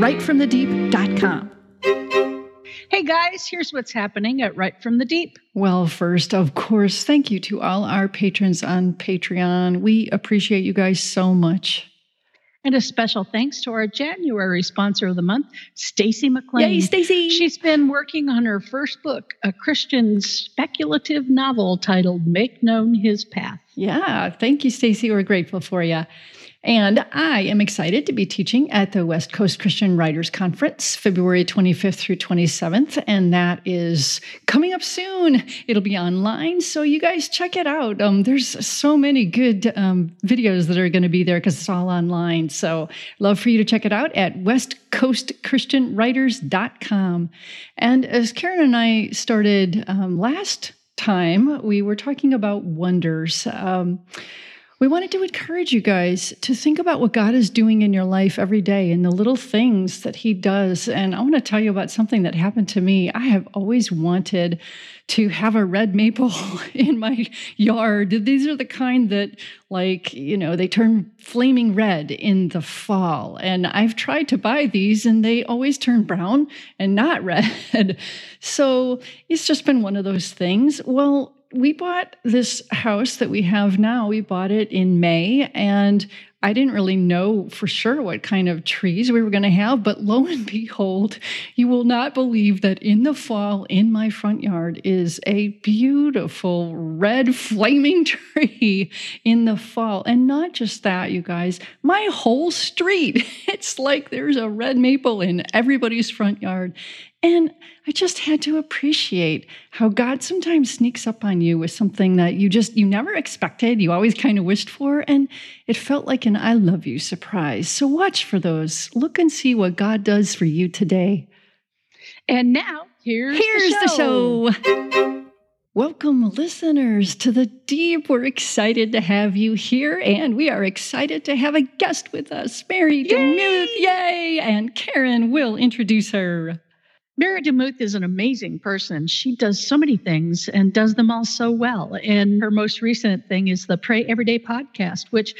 writefromthedeep.com. Hey guys, here's what's happening at Write From the Deep. Well, first, of course, thank you to all our patrons on Patreon. We appreciate you guys so much. And a special thanks to our January sponsor of the month, Stacy McLean. Yay, Stacy! She's been working on her first book, a Christian speculative novel titled Make Known His Path. Yeah, thank you, Stacy. We're grateful for you. And I am excited to be teaching at the West Coast Christian Writers Conference, February 25th through 27th. And that is coming up soon. It'll be online. So you guys check it out. Um, there's so many good um, videos that are going to be there because it's all online. So love for you to check it out at westcoastchristianwriters.com. And as Karen and I started um, last time, we were talking about wonders. We wanted to encourage you guys to think about what God is doing in your life every day and the little things that He does. And I want to tell you about something that happened to me. I have always wanted to have a red maple in my yard. These are the kind that, like, you know, they turn flaming red in the fall. And I've tried to buy these and they always turn brown and not red. So it's just been one of those things. Well, we bought this house that we have now. We bought it in May, and I didn't really know for sure what kind of trees we were going to have, but lo and behold, you will not believe that in the fall in my front yard is a beautiful red flaming tree in the fall. And not just that, you guys, my whole street, it's like there's a red maple in everybody's front yard. And I just had to appreciate how God sometimes sneaks up on you with something that you just you never expected, you always kind of wished for, and it felt like an I love you surprise. So watch for those. Look and see what God does for you today. And now here's, here's the show. The show. Welcome, listeners, to the deep. We're excited to have you here, and we are excited to have a guest with us, Mary Yay! DeMuth. Yay! And Karen will introduce her. Mary DeMuth is an amazing person. She does so many things and does them all so well. And her most recent thing is the Pray Everyday podcast, which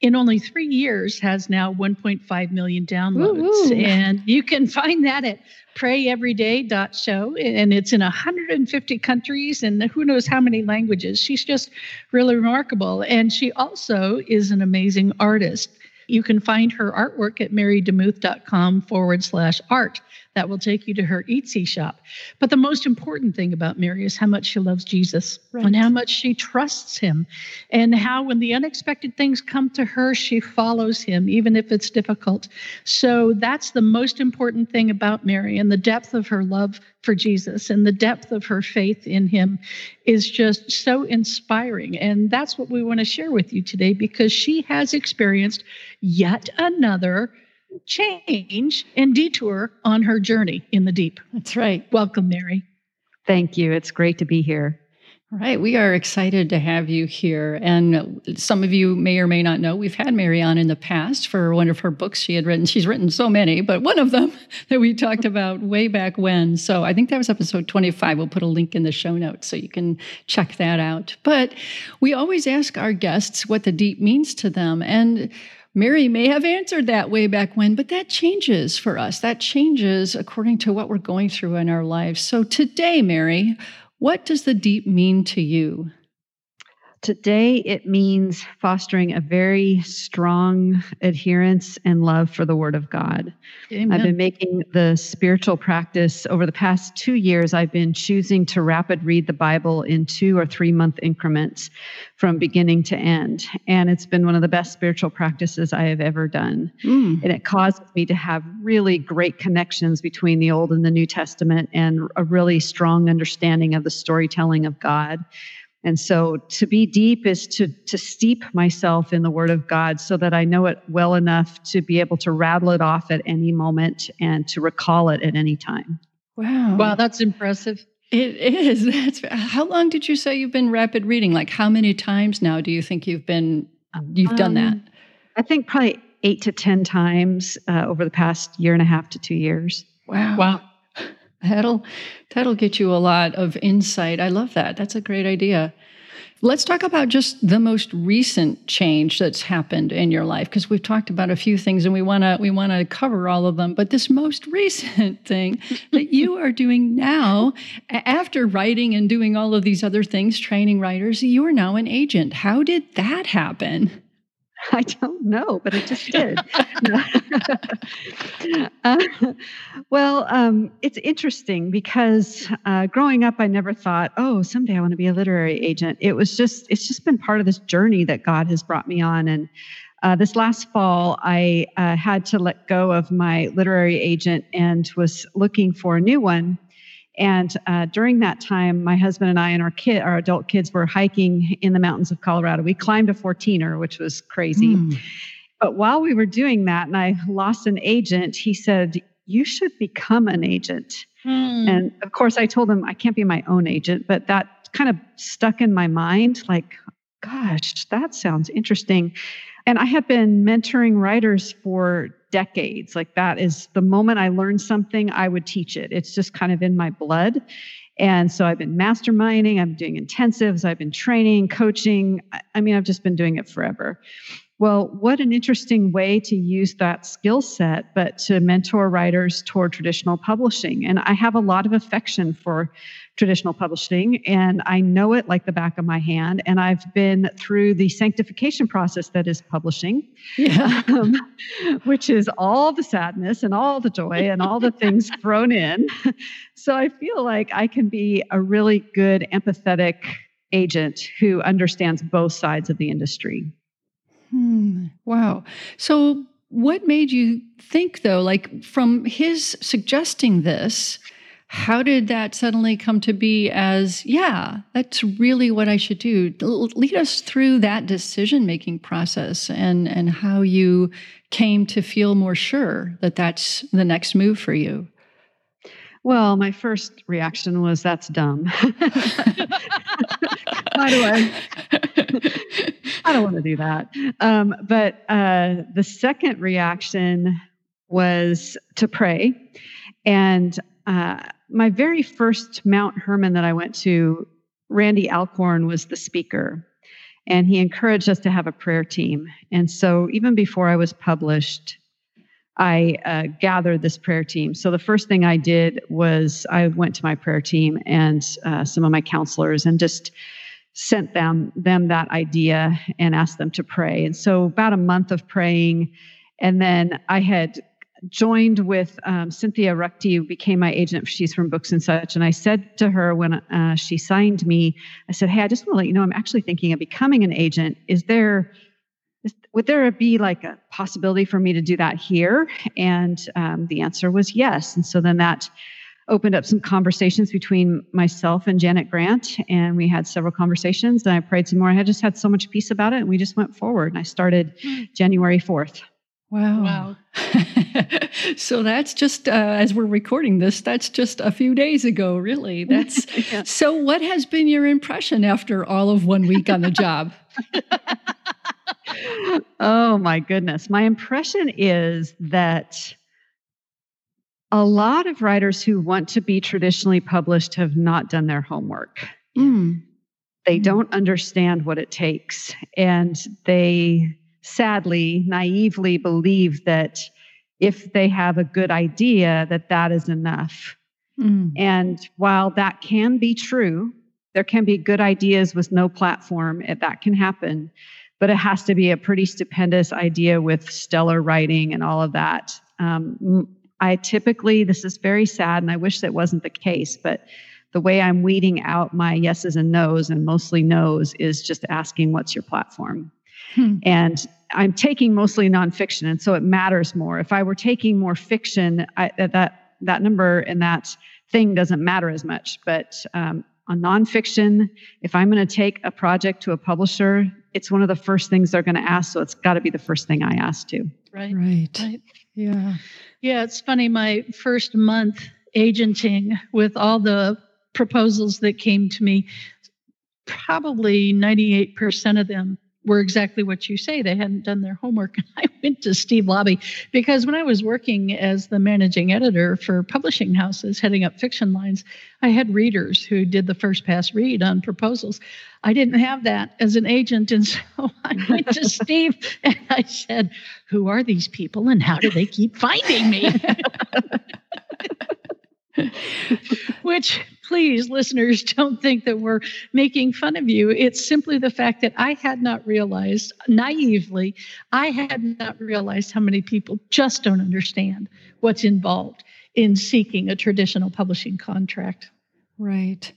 in only three years has now 1.5 million downloads. And you can find that at prayeveryday.show. And it's in 150 countries and who knows how many languages. She's just really remarkable. And she also is an amazing artist. You can find her artwork at marydemuth.com forward slash art. That will take you to her Etsy shop. But the most important thing about Mary is how much she loves Jesus right. and how much she trusts him, and how when the unexpected things come to her, she follows him, even if it's difficult. So that's the most important thing about Mary, and the depth of her love for Jesus and the depth of her faith in him is just so inspiring. And that's what we want to share with you today because she has experienced yet another change and detour on her journey in the deep. That's right. Welcome, Mary. Thank you. It's great to be here. All right. We are excited to have you here. And some of you may or may not know, we've had Mary on in the past for one of her books she had written. She's written so many, but one of them that we talked about way back when. So I think that was episode 25. We'll put a link in the show notes so you can check that out. But we always ask our guests what the deep means to them. And Mary may have answered that way back when, but that changes for us. That changes according to what we're going through in our lives. So today, Mary, what does the deep mean to you? Today, it means fostering a very strong adherence and love for the Word of God. Amen. I've been making the spiritual practice over the past two years. I've been choosing to rapid read the Bible in two or three month increments from beginning to end. And it's been one of the best spiritual practices I have ever done. Mm. And it causes me to have really great connections between the Old and the New Testament and a really strong understanding of the storytelling of God. And so to be deep is to, to steep myself in the Word of God so that I know it well enough to be able to rattle it off at any moment and to recall it at any time. Wow. Wow, that's impressive. It is. That's how long did you say you've been rapid reading? Like how many times now do you think you've been you've done that? Um, I think probably eight to ten times uh, over the past year and a half to two years. Wow. Wow. That'll that'll get you a lot of insight. I love that. That's a great idea. Let's talk about just the most recent change that's happened in your life because we've talked about a few things and we want to we want to cover all of them. But this most recent thing that you are doing now after writing and doing all of these other things, training writers, you are now an agent. How did that happen? I don't know, but it just did. uh, well, um, it's interesting because uh, growing up, I never thought, oh, someday I want to be a literary agent. It was just, it's just been part of this journey that God has brought me on. And uh, this last fall, I uh, had to let go of my literary agent and was looking for a new one. And uh, during that time, my husband and I and our kid, our adult kids, were hiking in the mountains of Colorado. We climbed a 14er, which was crazy. Mm. But while we were doing that, and I lost an agent, he said, "You should become an agent." Mm. And of course, I told him I can't be my own agent, but that kind of stuck in my mind. Like, gosh, that sounds interesting. And I have been mentoring writers for decades. Like that is the moment I learned something, I would teach it. It's just kind of in my blood. And so I've been masterminding, I'm doing intensives, I've been training, coaching. I mean, I've just been doing it forever. Well, what an interesting way to use that skill set, but to mentor writers toward traditional publishing. And I have a lot of affection for traditional publishing, and I know it like the back of my hand. And I've been through the sanctification process that is publishing, yeah. um, which is all the sadness and all the joy and all the things thrown in. So I feel like I can be a really good, empathetic agent who understands both sides of the industry. Hmm. Wow. So, what made you think, though, like from his suggesting this, how did that suddenly come to be as, yeah, that's really what I should do? Lead us through that decision making process and, and how you came to feel more sure that that's the next move for you. Well, my first reaction was, that's dumb. By the way, I don't want to do that. Um, but uh, the second reaction was to pray. And uh, my very first Mount Hermon that I went to, Randy Alcorn was the speaker. And he encouraged us to have a prayer team. And so even before I was published, I uh, gathered this prayer team. So the first thing I did was I went to my prayer team and uh, some of my counselors and just sent them them that idea and asked them to pray. And so about a month of praying, and then I had joined with um, Cynthia Ruchti, who became my agent. She's from Books and Such, and I said to her when uh, she signed me, I said, "Hey, I just want to let you know I'm actually thinking of becoming an agent. Is there?" would there be like a possibility for me to do that here? And um, the answer was yes. And so then that opened up some conversations between myself and Janet Grant, and we had several conversations. And I prayed some more. I had just had so much peace about it, and we just went forward. And I started hmm. January 4th. Wow. Wow. so that's just uh, as we're recording this, that's just a few days ago, really. That's yeah. so what has been your impression after all of one week on the job? oh my goodness. My impression is that a lot of writers who want to be traditionally published have not done their homework. Mm. They mm. don't understand what it takes. And they sadly, naively believe that if they have a good idea, that that is enough. Mm. And while that can be true, there can be good ideas with no platform, that can happen. But it has to be a pretty stupendous idea with stellar writing and all of that. Um, I typically, this is very sad, and I wish that wasn't the case, but the way I'm weeding out my yeses and nos, and mostly nos, is just asking, What's your platform? Hmm. And I'm taking mostly nonfiction, and so it matters more. If I were taking more fiction, I, that that number and that thing doesn't matter as much. But um, on nonfiction, if I'm going to take a project to a publisher, it's one of the first things they're going to ask. So it's got to be the first thing I ask too. Right. Right. Right. Yeah. Yeah, it's funny. My first month agenting with all the proposals that came to me, probably 98% of them were exactly what you say. They hadn't done their homework. I went to Steve Laube because when I was working as the managing editor for publishing houses, heading up fiction lines, I had readers who did the first pass read on proposals. I didn't have that as an agent. And so I went to Steve and I said, Who are these people and how do they keep finding me? Which, please, listeners, don't think that we're making fun of you. It's simply the fact that I had not realized, naively, I had not realized how many people just don't understand what's involved in seeking a traditional publishing contract. Right.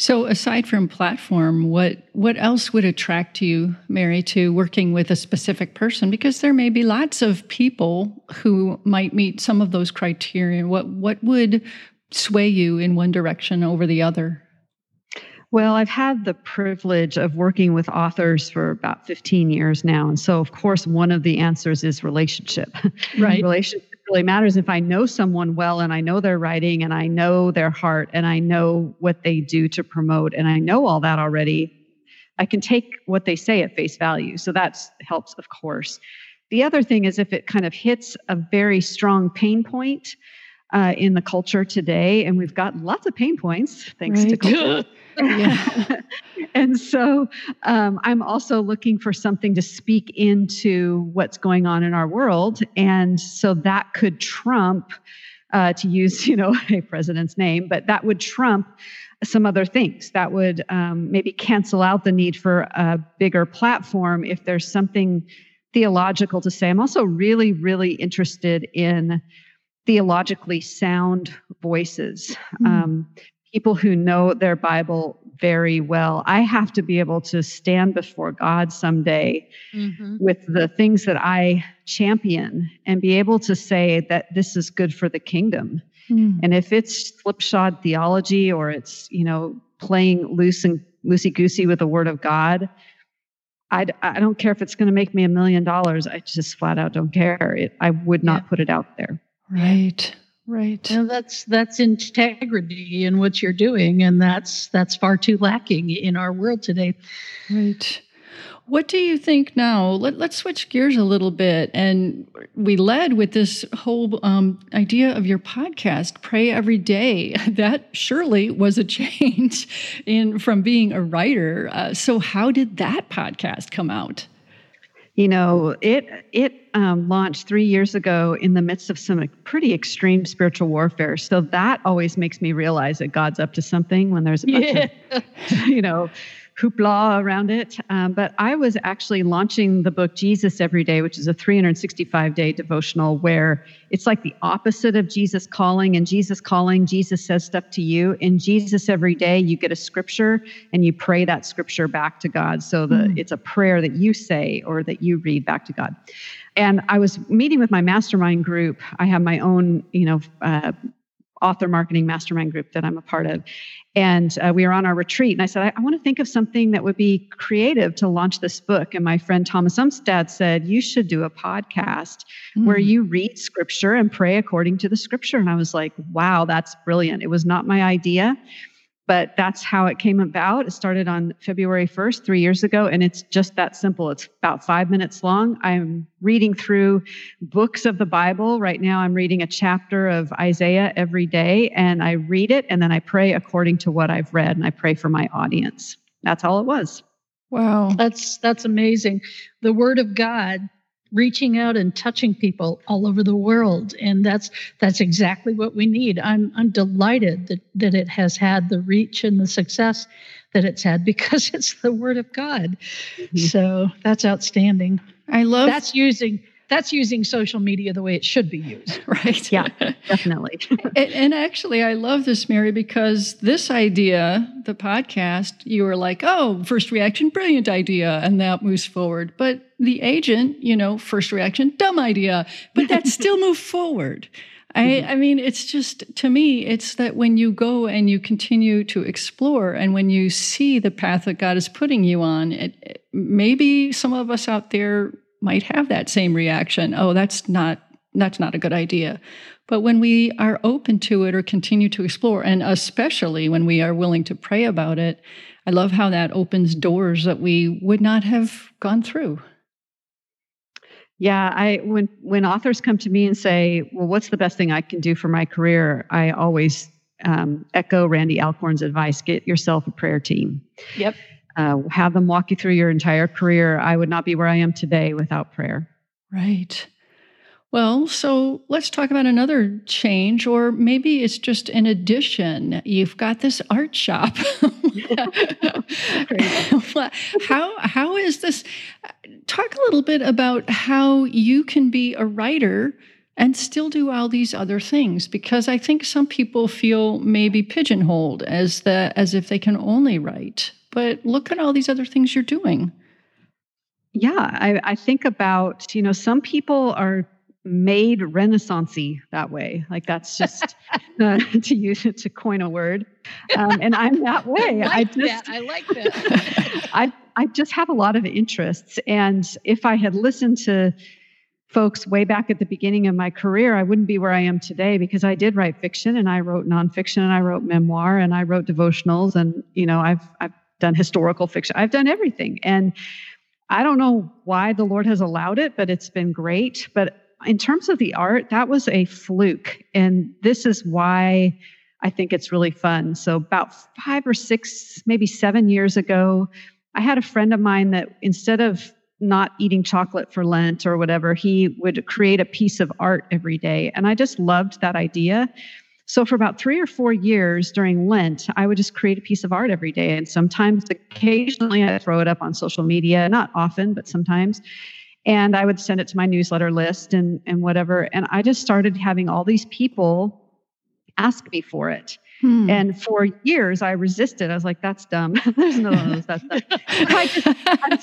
So aside from platform, what what else would attract you, Mary, to working with a specific person? Because there may be lots of people who might meet some of those criteria. What what would sway you in one direction over the other? Well, I've had the privilege of working with authors for about 15 years now. And so, of course, one of the answers is relationship. Right. relationship really matters. If I know someone well and I know their writing and I know their heart and I know what they do to promote and I know all that already, I can take what they say at face value. So that helps, of course. The other thing is if it kind of hits a very strong pain point, uh, in the culture today, and we've got lots of pain points thanks to culture. And so um, I'm also looking for something to speak into what's going on in our world, and so that could trump, uh, to use you know a president's name, but that would trump some other things. That would um, maybe cancel out the need for a bigger platform if there's something theological to say. I'm also really, really interested in theologically sound voices, Mm. um, people who know their Bible very well. I have to be able to stand before God someday Mm-hmm. with the things that I champion and be able to say that this is good for the kingdom. Hmm. And if it's slipshod theology or it's, you know, playing loose and loosey goosey with the word of God, I, I don't care if it's going to make me a million dollars. I just flat out don't care. It, I would not Yeah. put it out there. Right. Right. That's that's integrity in what you're doing, and that's that's far too lacking in our world today. Right. What do you think now? Let, let's switch gears a little bit. And we led with this whole um, idea of your podcast, Pray Every Day. That surely was a change in from being a writer. Uh, so, how did that podcast come out? You know, it it um, launched three years ago in the midst of some pretty extreme spiritual warfare. So that always makes me realize that God's up to something when there's a bunch Yeah. of you know hoopla around it. Um, but I was actually launching the book Jesus Every Day, which is a 365 day devotional where it's like the opposite of Jesus calling. And Jesus calling, Jesus says stuff to you. In Jesus Every Day, you get a scripture and you pray that scripture back to God. So the, Hmm. it's a prayer that you say or that you read back to God. And I was meeting with my mastermind group. I have my own, you know, uh, author marketing mastermind group that I'm a part of. And uh, we were on our retreat, and I said, I, I want to think of something that would be creative to launch this book. And my friend Thomas Umstattd said, You should do a podcast where Mm. you read scripture and pray according to the scripture. And I was like, Wow, that's brilliant. It was not my idea, but that's how it came about. It started on February 1st, three years ago, and it's just that simple. It's about five minutes long. I'm reading through books of the Bible. Right now, I'm reading a chapter of Isaiah every day, and I read it and then I pray according to what I've read, and I pray for my audience. That's all it was. Wow. That's that's amazing. The word of God reaching out and touching people all over the world and that's that's exactly what we need. I'm I'm delighted that that it has had the reach and the success that it's had because it's the word of God. Mhm. So that's outstanding. I love That's using that's using social media the way it should be used. right. Yeah. Definitely. and, and actually, I love this, Mary, because this idea, the podcast, you were like, oh, first reaction, brilliant idea. And that moves forward. But the agent, you know, first reaction, dumb idea. But that still moved forward. I, mm-hmm. I mean, it's just to me, it's that when you go and you continue to explore, and when you see the path that God is putting you on, it, it, maybe some of us out there might have that same reaction. Oh, that's not that's not a good idea. But when we are open to it or continue to explore, and especially when we are willing to pray about it, I love how that opens doors that we would not have gone through. Yeah, I when when authors come to me and say, "Well, what's the best thing I can do for my career?" I always um, echo Randy Alcorn's advice: get yourself a prayer team. Yep. Uh, have them walk you through your entire career. I would not be where I am today without prayer. Right. Well, so let's talk about another change, or maybe it's just an addition. You've got this art shop. how how is this? Talk a little bit about how you can be a writer and still do all these other things, because I think some people feel maybe pigeonholed as the as if they can only write. But look at all these other things you're doing. Yeah, I, I think about you know some people are made renaissancey that way. Like that's just uh, to use it to coin a word. Um, and i'm that way. I, like I just that. i like that. I i just have a lot of interests. And if i had listened to folks way back at the beginning of my career i wouldn't be where i am today because i did write fiction and i wrote nonfiction and i wrote memoir and i wrote devotionals and you know i've i've done historical fiction i've done everything and I don't know why the Lord has allowed it, but it's been great. But in terms of the art, that was a fluke. And this is why I think it's really fun. So, about five or six, maybe seven years ago, I had a friend of mine that instead of not eating chocolate for Lent or whatever, he would create a piece of art every day. And I just loved that idea. So, for about three or four years during Lent, I would just create a piece of art every day. And sometimes, occasionally, I throw it up on social media, not often, but sometimes and I would send it to my newsletter list and and whatever. And I just started having all these people ask me for it. Hmm. And for years, I resisted. I was like, "That's dumb. There's no one knows that's dumb." I just, I'm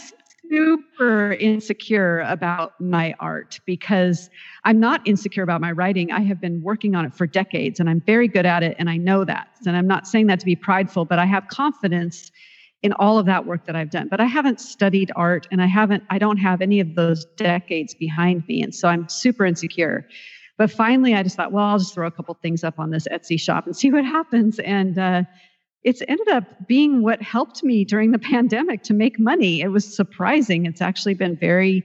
super insecure about my art because I'm not insecure about my writing. I have been working on it for decades, and I'm very good at it, and I know that. And I'm not saying that to be prideful, but I have confidence in all of that work that I've done. But I haven't studied art and I haven't, I don't have any of those decades behind me. And so I'm super insecure. But finally, I just thought, well, I'll just throw a couple things up on this Etsy shop and see what happens. And uh, it's ended up being what helped me during the pandemic to make money. It was surprising. It's actually been very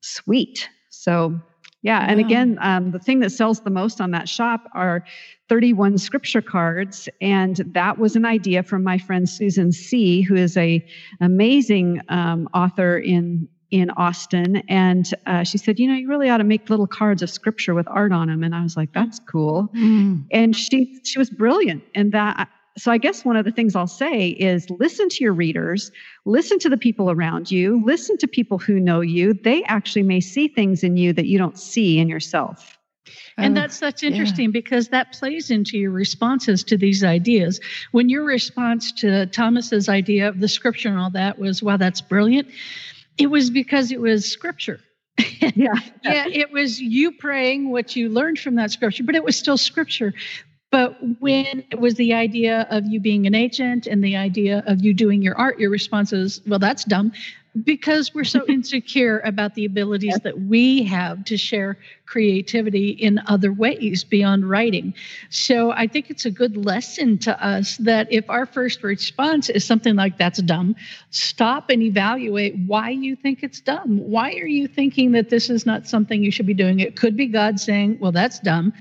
sweet. So yeah. And again, um, the thing that sells the most on that shop are 31 scripture cards. And that was an idea from my friend Susan C., who is a amazing um, author in in Austin. And uh, she said, you know, you really ought to make little cards of scripture with art on them. And I was like, that's cool. Mm. And she she was brilliant. And that so I guess one of the things I'll say is listen to your readers, listen to the people around you, listen to people who know you. They actually may see things in you that you don't see in yourself. And oh, that's that's interesting yeah. because that plays into your responses to these ideas. When your response to Thomas's idea of the scripture and all that was, wow, that's brilliant, it was because it was scripture. yeah. yeah, it was you praying what you learned from that scripture, but it was still scripture. But mm-hmm. when it was the idea of you being an agent and the idea of you doing your art, your response is, well, that's dumb because we're so insecure about the abilities that we have to share creativity in other ways beyond writing. So I think it's a good lesson to us that if our first response is something like that's dumb, stop and evaluate why you think it's dumb. Why are you thinking that this is not something you should be doing? It could be God saying, well, that's dumb.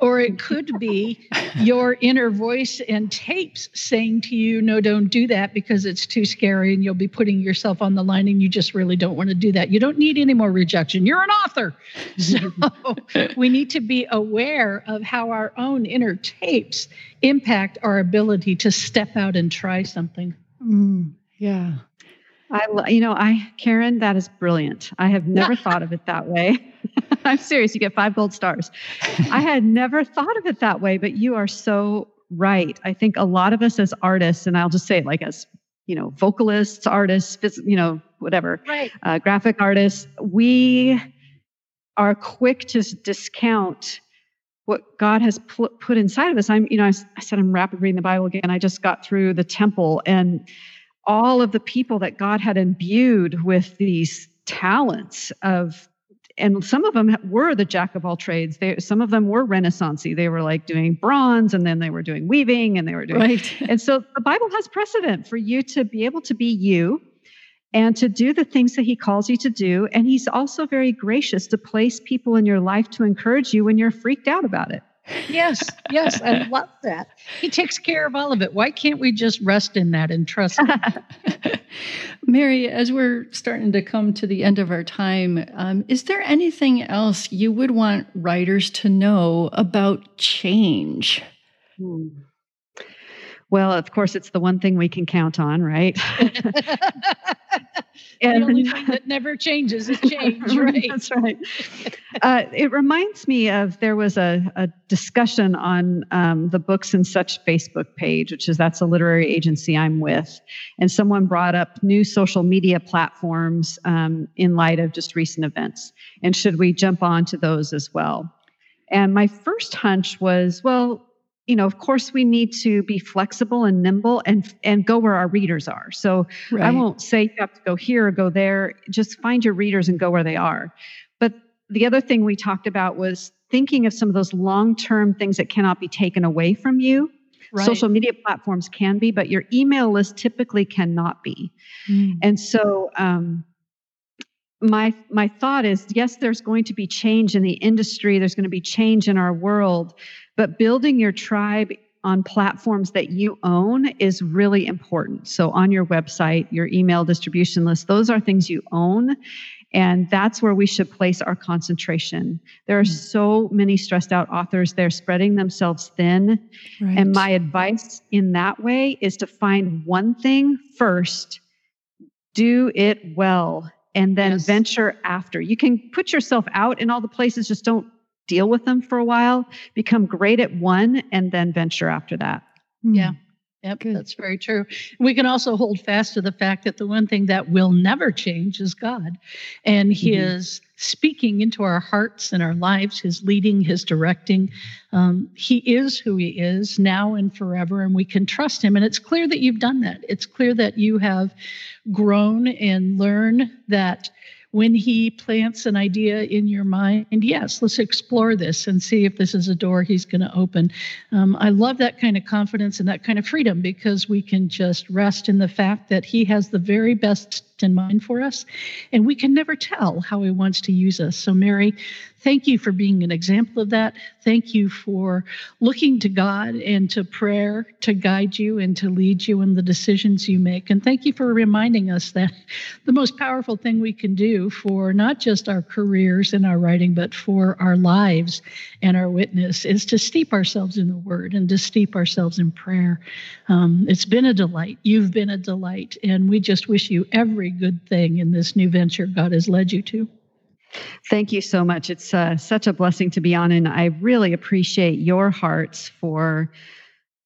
Or it could be your inner voice and tapes saying to you, no, don't do that because it's too scary and you'll be putting yourself on the line and you just really don't want to do that. You don't need any more rejection. You're an author. So we need to be aware of how our own inner tapes impact our ability to step out and try something. Mm, yeah. I, you know, I, Karen, that is brilliant. I have never thought of it that way. I'm serious. You get five gold stars. I had never thought of it that way, but you are so right. I think a lot of us as artists, and I'll just say it like as, you know, vocalists, artists, you know, whatever, right. uh, graphic artists, we are quick to discount what God has put, put inside of us. I'm, you know, I, I said I'm rapid reading the Bible again. I just got through the temple and all of the people that God had imbued with these talents of and some of them were the jack of all trades. They, some of them were Renaissancey. They were like doing bronze, and then they were doing weaving, and they were doing. Right. and so the Bible has precedent for you to be able to be you, and to do the things that He calls you to do. And He's also very gracious to place people in your life to encourage you when you're freaked out about it. Yes, yes, I love that. He takes care of all of it. Why can't we just rest in that and trust him? Mary, as we're starting to come to the end of our time, um, is there anything else you would want writers to know about change? Hmm. Well, of course, it's the one thing we can count on, right? and the only thing that never changes is change, right? That's right. Uh, it reminds me of there was a, a discussion on um, the Books and Such Facebook page, which is that's a literary agency I'm with, and someone brought up new social media platforms um, in light of just recent events, and should we jump on to those as well? And my first hunch was, well, you know, of course, we need to be flexible and nimble and and go where our readers are. So right. I won't say you have to go here or go there. Just find your readers and go where they are. But the other thing we talked about was thinking of some of those long-term things that cannot be taken away from you. Right. Social media platforms can be, but your email list typically cannot be. Mm. And so um, my my thought is yes there's going to be change in the industry there's going to be change in our world but building your tribe on platforms that you own is really important. So, on your website, your email distribution list, those are things you own. And that's where we should place our concentration. There are so many stressed out authors, they're spreading themselves thin. Right. And my advice in that way is to find one thing first, do it well, and then yes. venture after. You can put yourself out in all the places, just don't deal with them for a while, become great at one, and then venture after that. Yeah. Yep, Good. that's very true. We can also hold fast to the fact that the one thing that will never change is God and mm-hmm. His speaking into our hearts and our lives, His leading, His directing. Um, he is who He is now and forever, and we can trust Him. And it's clear that you've done that. It's clear that you have grown and learned that when he plants an idea in your mind, yes, let's explore this and see if this is a door he's going to open. Um, I love that kind of confidence and that kind of freedom because we can just rest in the fact that he has the very best in mind for us, and we can never tell how he wants to use us. So, Mary, thank you for being an example of that. Thank you for looking to God and to prayer to guide you and to lead you in the decisions you make. And thank you for reminding us that the most powerful thing we can do for not just our careers and our writing, but for our lives and our witness is to steep ourselves in the Word and to steep ourselves in prayer. Um, it's been a delight. You've been a delight. And we just wish you every good thing in this new venture God has led you to. Thank you so much. It's uh, such a blessing to be on, and I really appreciate your hearts for,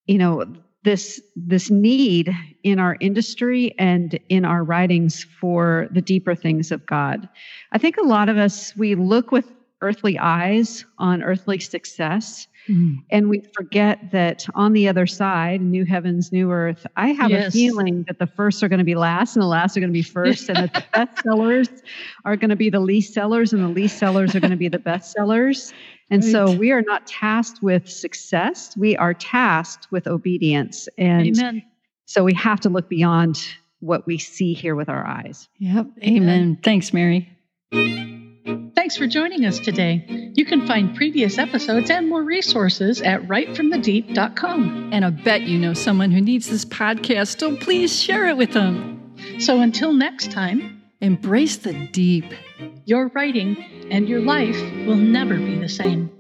you know, this this need in our industry and in our writings for the deeper things of God. I think a lot of us we look with earthly eyes on earthly success. Mm. And we forget that on the other side, new heavens, new earth, I have yes. a feeling that the first are going to be last and the last are going to be first, and that the best sellers are going to be the least sellers, and the least sellers are going to be the best sellers. And right. so we are not tasked with success, we are tasked with obedience. And Amen. so we have to look beyond what we see here with our eyes. Yep. Amen. Amen. Thanks, Mary. Thanks for joining us today. You can find previous episodes and more resources at writefromthedeep.com. And I bet you know someone who needs this podcast, so please share it with them. So until next time, embrace the deep. Your writing and your life will never be the same.